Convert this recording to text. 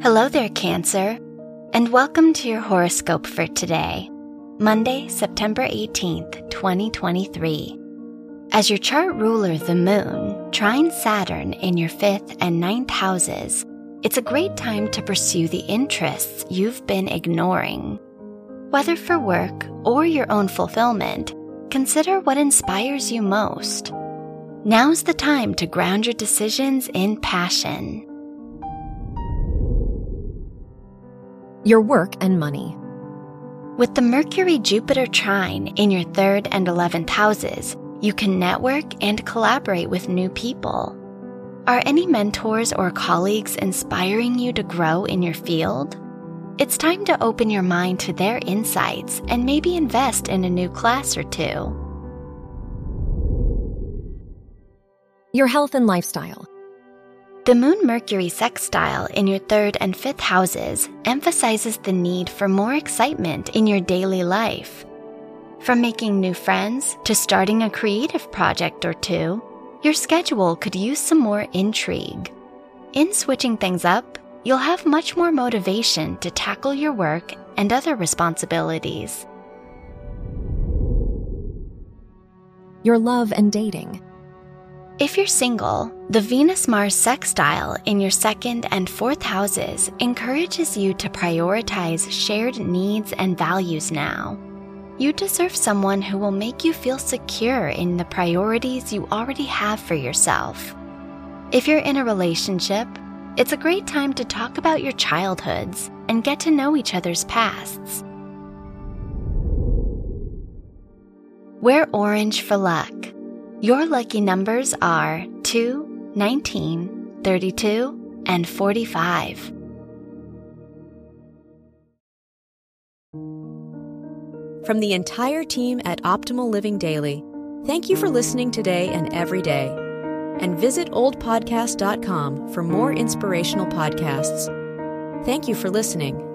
Hello there, Cancer, and welcome to your horoscope for today, Monday, September 18th, 2023. As your chart ruler, the moon, trines Saturn in your fifth and ninth houses, it's a great time to pursue the interests you've been ignoring. Whether for work or your own fulfillment, consider what inspires you most. Now's the time to ground your decisions in passion. Your work and money. With the Mercury Jupiter trine in your third and 11th houses, you can network and collaborate with new people. Are any mentors or colleagues inspiring you to grow in your field? It's time to open your mind to their insights and maybe invest in a new class or two. Your health and lifestyle. The Moon Mercury sextile in your third and fifth houses emphasizes the need for more excitement in your daily life. From making new friends to starting a creative project or two, your schedule could use some more intrigue. In switching things up, you'll have much more motivation to tackle your work and other responsibilities. Your love and dating. If you're single, the Venus Mars sextile in your second and fourth houses encourages you to prioritize shared needs and values now. You deserve someone who will make you feel secure in the priorities you already have for yourself. If you're in a relationship, it's a great time to talk about your childhoods and get to know each other's pasts. Wear orange for luck. Your lucky numbers are 2, 19, 32, and 45. From the entire team at Optimal Living Daily, thank you for listening today and every day. And visit oldpodcast.com for more inspirational podcasts. Thank you for listening.